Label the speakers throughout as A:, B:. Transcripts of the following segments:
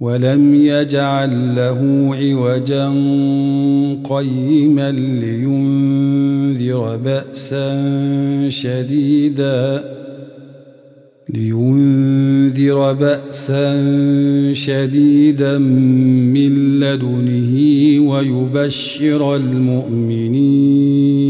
A: ولم يجعل له عوجا قيما لينذر بأسا شديدا لينذر بأسا شديدا من لدنه ويبشر المؤمنين.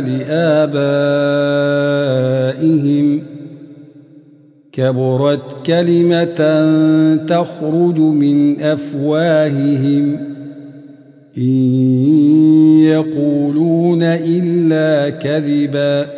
A: لآبائهم كبرت كلمة تخرج من أفواههم إن يقولون إلا كذبا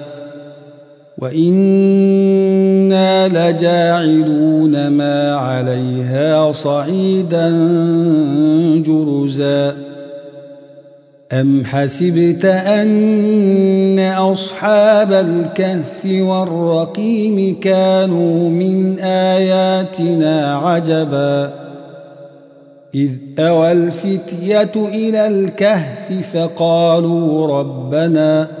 A: وإنا لجاعلون ما عليها صعيدا جرزا أم حسبت أن أصحاب الكهف والرقيم كانوا من آياتنا عجبا إذ أوى الفتية إلى الكهف فقالوا ربنا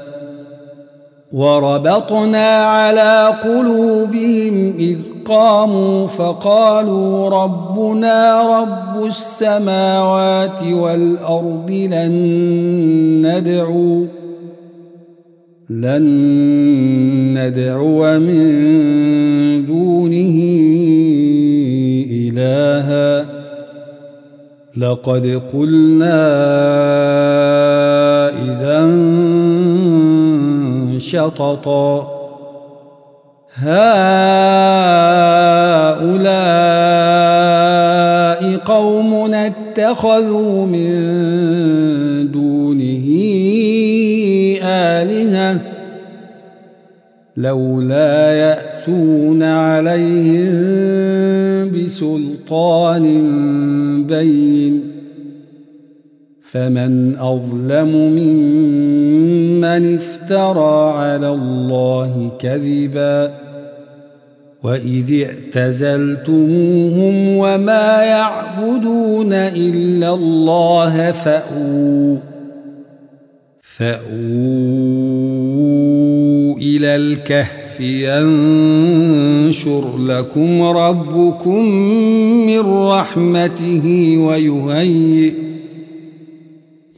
A: وربطنا على قلوبهم إذ قاموا فقالوا ربنا رب السماوات والأرض لن ندعو لن ندعو من دونه إلها. لقد قلنا إذا شططا. هؤلاء قوم اتخذوا من دونه آلهة لولا يأتون عليهم بسلطان بين. فمن أظلم ممن افترى على الله كذبا وإذ اعتزلتموهم وما يعبدون إلا الله فأووا فأووا إلى الكهف ينشر لكم ربكم من رحمته ويهيئ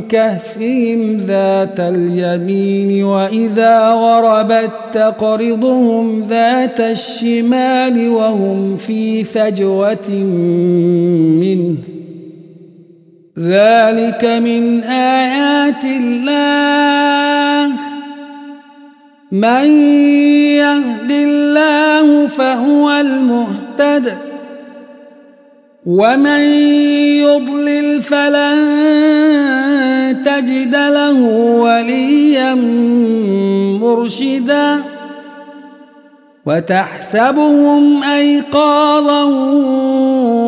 A: كهفهم ذات اليمين وإذا غربت تقرضهم ذات الشمال وهم في فجوة منه. ذلك من آيات الله. من يهد الله فهو المهتد. ومن يضلل فلن تجد له وليا مرشدا وتحسبهم أيقاظا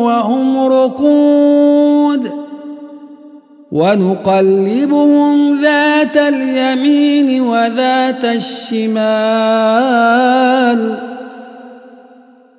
A: وهم رقود ونقلبهم ذات اليمين وذات الشمال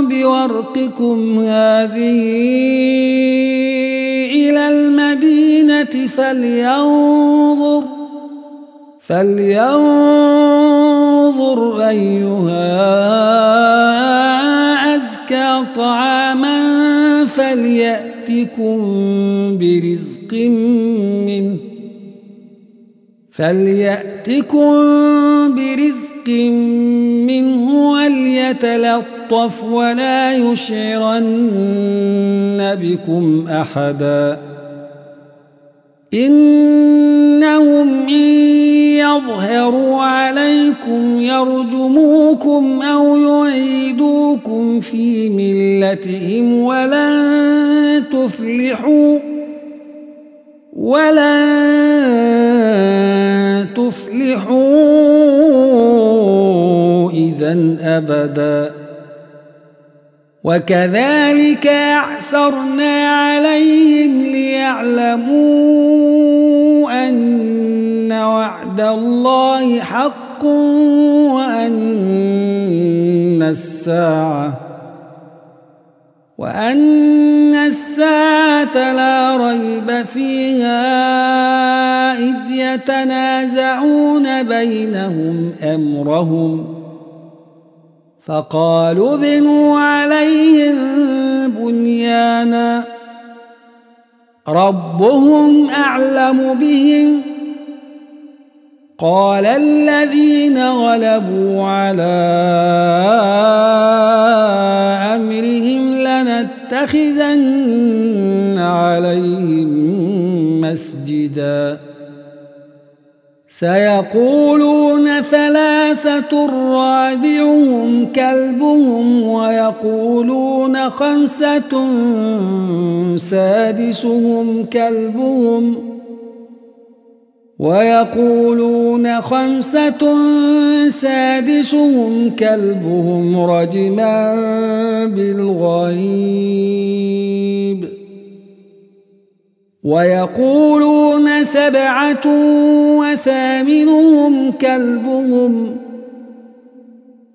A: بورقكم هذه إلى المدينة فلينظر فلينظر أيها أزكى طعاما فليأتكم برزق منه فليأتكم برزق منه. وليتلطف ولا يشعرن بكم أحدا. إنهم إن يظهروا عليكم يرجموكم أو يعيدوكم في ملتهم ولن تفلحوا. ولن تفلحوا. أبدا. وكذلك أعثرنا عليهم ليعلموا أن وعد الله حق وأن الساعة وأن الساعة لا ريب فيها إذ يتنازعون بينهم أمرهم فقالوا ابنوا عليهم بنيانا. ربهم أعلم بهم. قال الذين غلبوا على أمرهم لنتخذن عليهم مسجدا. سيقولون رابعهم كلبهم ويقولون خمسة سادسهم كلبهم ويقولون خمسة سادسهم كلبهم رجما بالغيب ويقولون سبعة وثامنهم كلبهم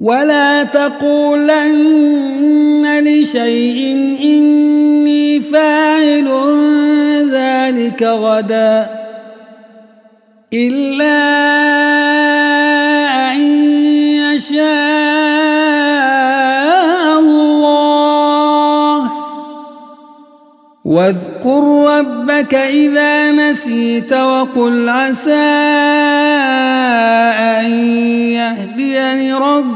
A: ولا تقولن لشيء إني فاعل ذلك غدا إلا واذكر ربك إذا نسيت وقل عسى أن يهديني ربي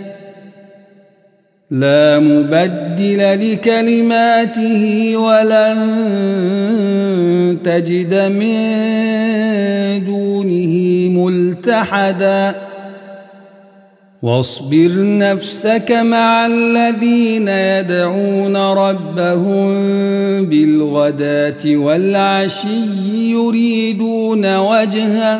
A: لا مبدل لكلماته ولن تجد من دونه ملتحداً. واصبر نفسك مع الذين يدعون ربهم بالغداة والعشي يريدون وجهه.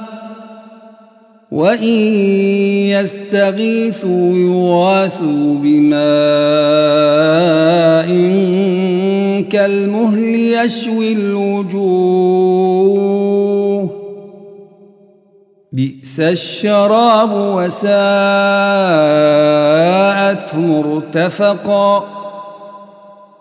A: وإن يستغيثوا يغاثوا بماء كالمهل يشوي الوجوه بئس الشراب وساءت مرتفقا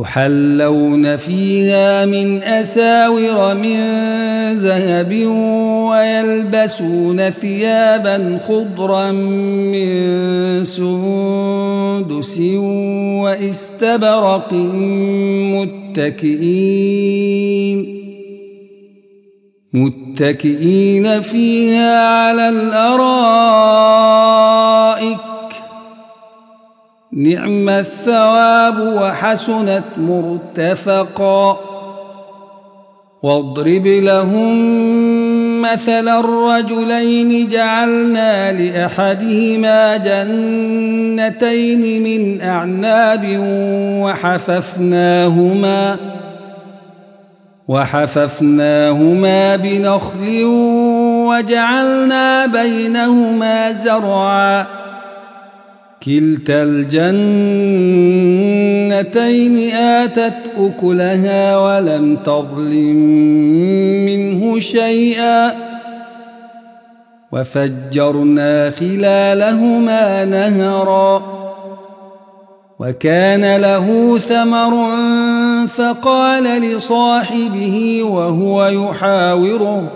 A: يحلون فيها من أساور من ذهب ويلبسون ثيابا خضرا من سندس واستبرق متكئين. متكئين فيها على الأرائك نعم الثواب وحسنت مرتفقا. واضرب لهم مثل الرجلين جعلنا لأحدهما جنتين من أعناب وحففناهما وحففناهما بنخل وجعلنا بينهما زرعا. كلتا الجنتين آتت أكلها ولم تظلم منه شيئا وفجرنا خلالهما نهرا وكان له ثمر فقال لصاحبه وهو يحاوره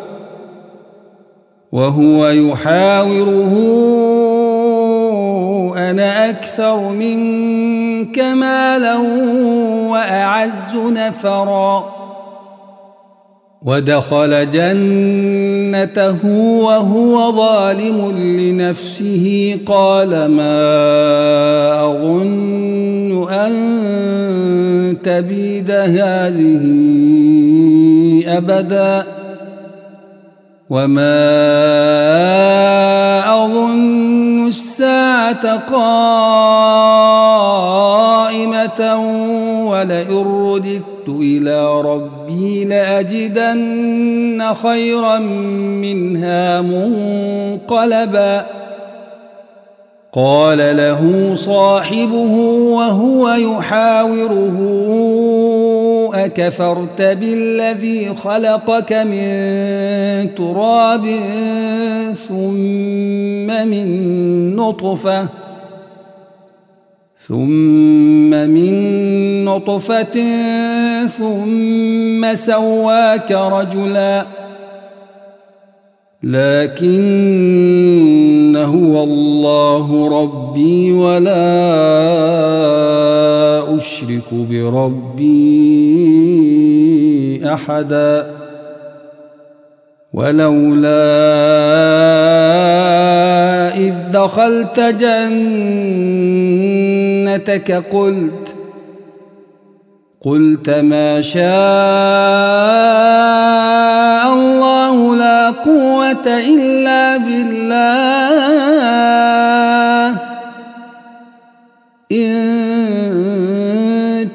A: وهو يحاوره أنا أكثر منك مالا وأعز نفرا. ودخل جنته وهو ظالم لنفسه. قال ما أظن أن تبيد هذه أبدا. وما أظن الساعة قائمة ولئن رددت إلى ربي لأجدن خيرا منها منقلبا. قال له صاحبه وهو يحاوره أكفرت بالذي خلقك من تراب ثم من نطفة ثم من نطفة ثم سواك رجلا. لكن هو الله ربي ولا أشرك بربي أحدا ولولا إذ دخلت جنتك قلت قلت ما شاء الله لا قوة إلا بالله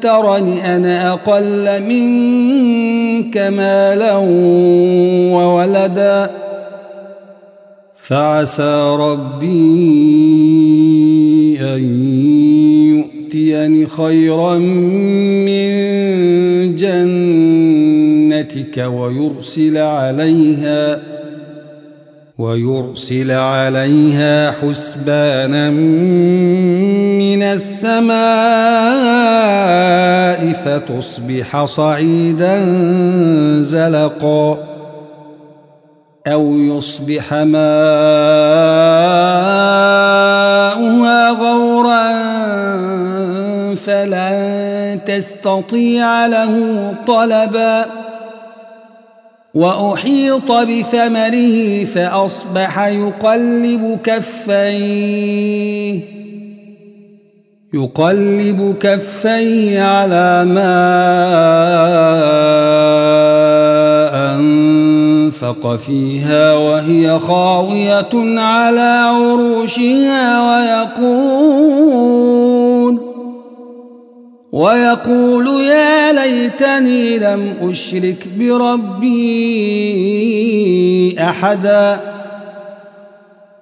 A: ترني أنا أقل منك مالا وولدا. فعسى ربي أن يؤتيني خيرا من جنتك ويرسل عليها ويرسل عليها حسبانا من السماء فتصبح صعيدا زلقا أو يصبح ماؤها غورا فلن تستطيع له طلبا وأحيط بثمره فأصبح يقلب كفيه يقلب كفيه على ما أنفق فيها وهي خاوية على عروشها ويقول ويقول يا ليتني لم أشرك بربي أحدا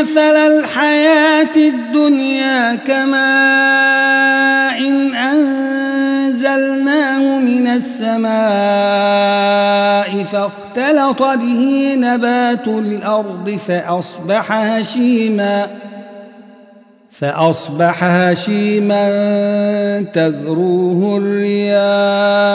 A: مثل الحياة الدنيا كماء إن أنزلناه من السماء فاختلط به نبات الأرض فأصبح هشيماً فأصبح هشيما تذروه الرياح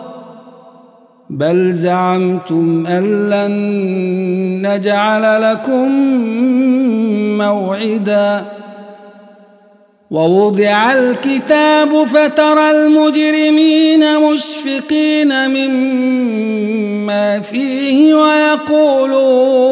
A: بل زعمتم أن لن نجعل لكم موعدا. ووضع الكتاب فترى المجرمين مشفقين مما فيه ويقولون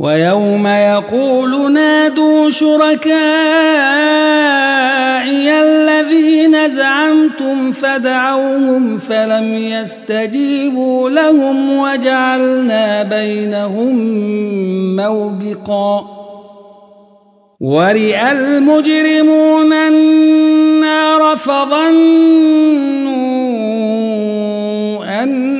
A: ويوم يقول نادوا شركائي الذين زعمتم فدعوهم فلم يستجيبوا لهم وجعلنا بينهم موبقا. ورئ المجرمون النار فظنوا أنهم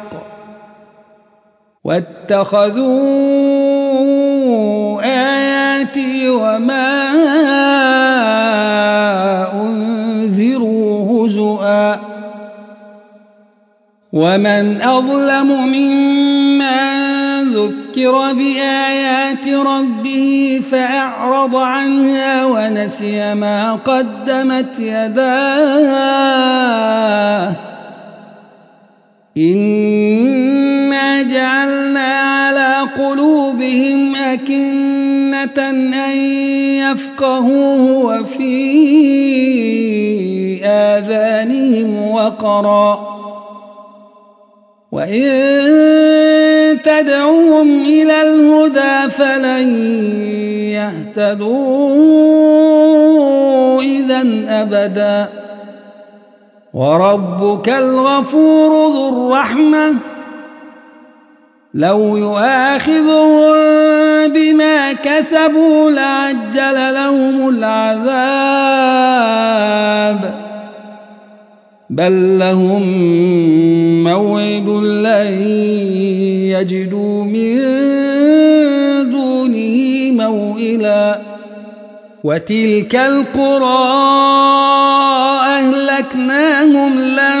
A: واتخذوا آياتي وما أنذروا هزؤا. ومن أظلم ممن ذكر بآيات ربه فأعرض عنها ونسي ما قدمت يداه. إنا جعلنا على قلوبهم أكنة أن يفقهوه وفي آذانهم وقرا. وإن تدعوهم إلى الهدى فلن يهتدوا إذا أبدا. وربك الغفور ذو الرحمة. لو يؤاخذهم بما كسبوا لعجل لهم العذاب. بل لهم موعد لن يجدوا من دونه موئلا. وتلك القرى أهلكناهم لما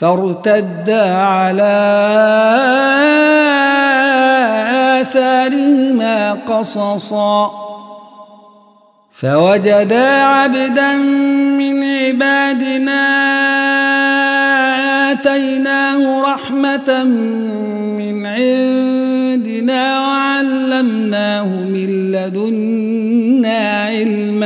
A: فارتدا على آثارهما قصصا. فوجدا عبدا من عبادنا آتيناه رحمة من عندنا وعلمناه من لدنا علما.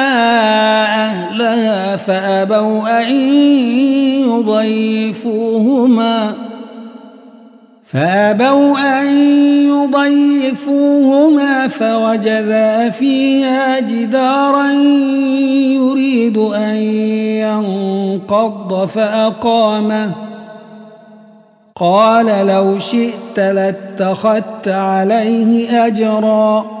A: فأبوا أن يضيفوهما. فأبوا أن يضيفوهما فوجدا فيها جدارا يريد أن ينقض فأقامه. قال لو شئت لاتخذت عليه أجرا.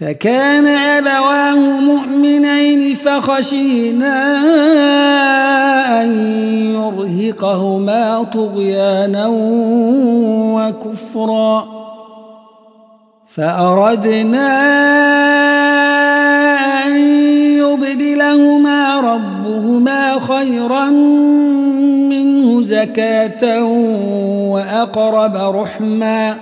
A: فكان أبواه مؤمنين فخشينا أن يرهقهما طغيانا وكفرا. فأردنا أن يبدلهما ربهما خيرا منه زكاة وأقرب رحما.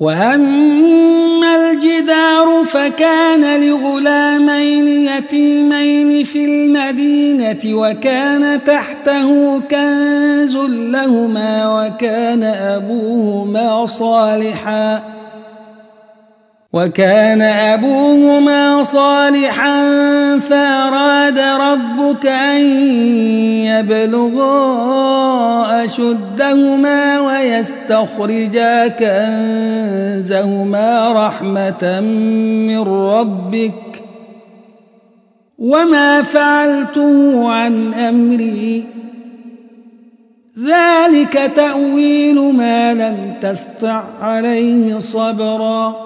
A: وأما الجدار فكان لغلامين يتيمين في المدينة وكان تحته كنز لهما وكان أبوهما صالحاً. وكان أبوهما صالحا فأراد ربك أن يبلغا أشدهما ويستخرجا كنزهما رحمة من ربك وما فعلته عن أمري. ذلك تأويل ما لم تستع عليه صبرا.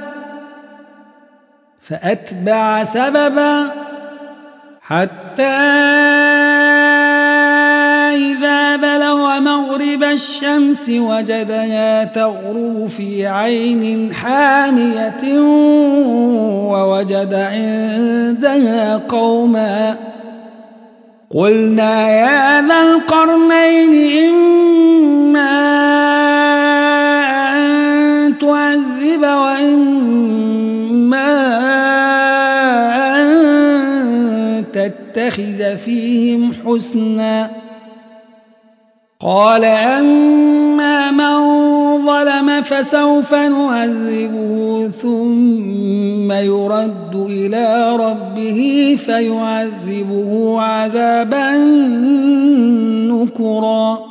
A: فأتبع سببا حتى إذا بلغ مغرب الشمس وجدها تغرب في عين حامية ووجد عندها قوما. قلنا يا ذا القرنين إما أن تعذب وإما نتخذ فيهم حسنا. قال أما من ظلم فسوف نعذبه ثم يرد إلى ربه فيعذبه عذابا نكرا.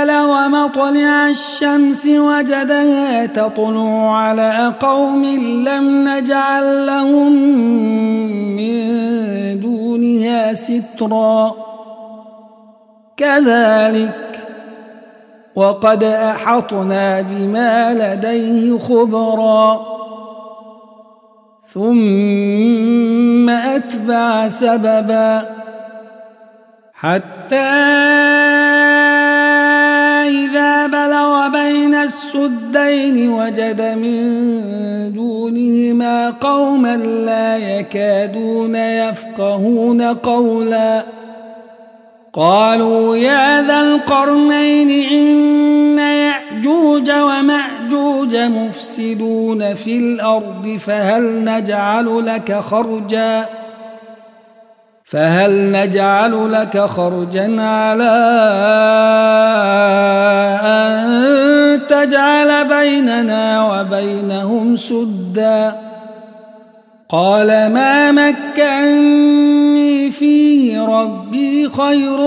A: إذا بلغ مطلع الشمس وجدها تطلع على قوم لم نجعل لهم من دونها سترا. كذلك وقد أحطنا بما لديه خبرا. ثم أتبع سببا حتى السدين وجد من دونهما قوما لا يكادون يفقهون قولا. قالوا يا ذا القرنين إن يأجوج ومأجوج مفسدون في الأرض فهل نجعل لك خرجا؟ فهل نجعل لك خرجا على تجعل بيننا وبينهم سدا. قال ما مكني فيه ربي خير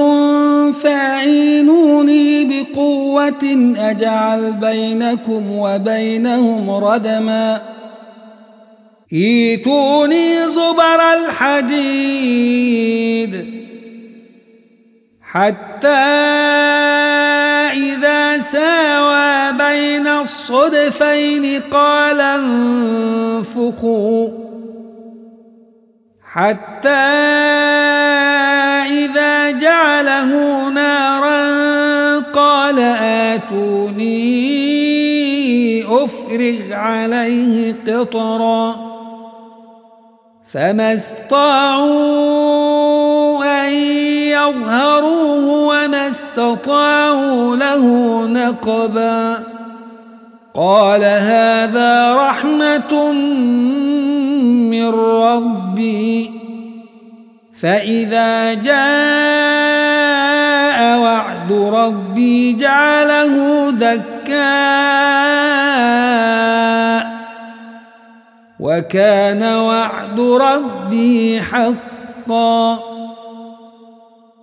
A: فاعينوني بقوة أجعل بينكم وبينهم ردما. إيتوني زبر الحديد حتى إذا ساوى بين الصدفين قال انفخوا حتى إذا جعله نارا قال آتوني أفرغ عليه قطرا فما استطاعوا يظهروه وما استطاعوا له نقبا. قال هذا رحمة من ربي. فإذا جاء وعد ربي جعله دكاء. وكان وعد ربي حقا.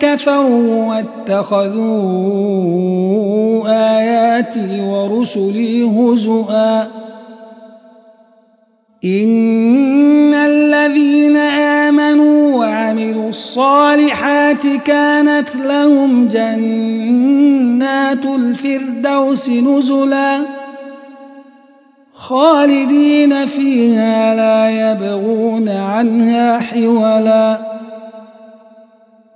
A: كفروا واتخذوا آياتي ورسلي هزؤا. إن الذين آمنوا وعملوا الصالحات كانت لهم جنات الفردوس نزلا. خالدين فيها لا يبغون عنها حولا.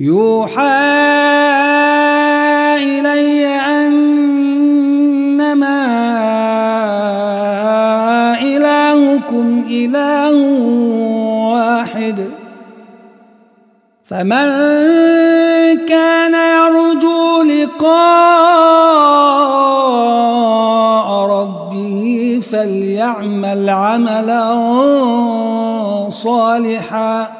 A: يوحى إلي أنما إلهكم إله واحد. فمن كان يرجو لقاء ربه فليعمل عملا صالحا.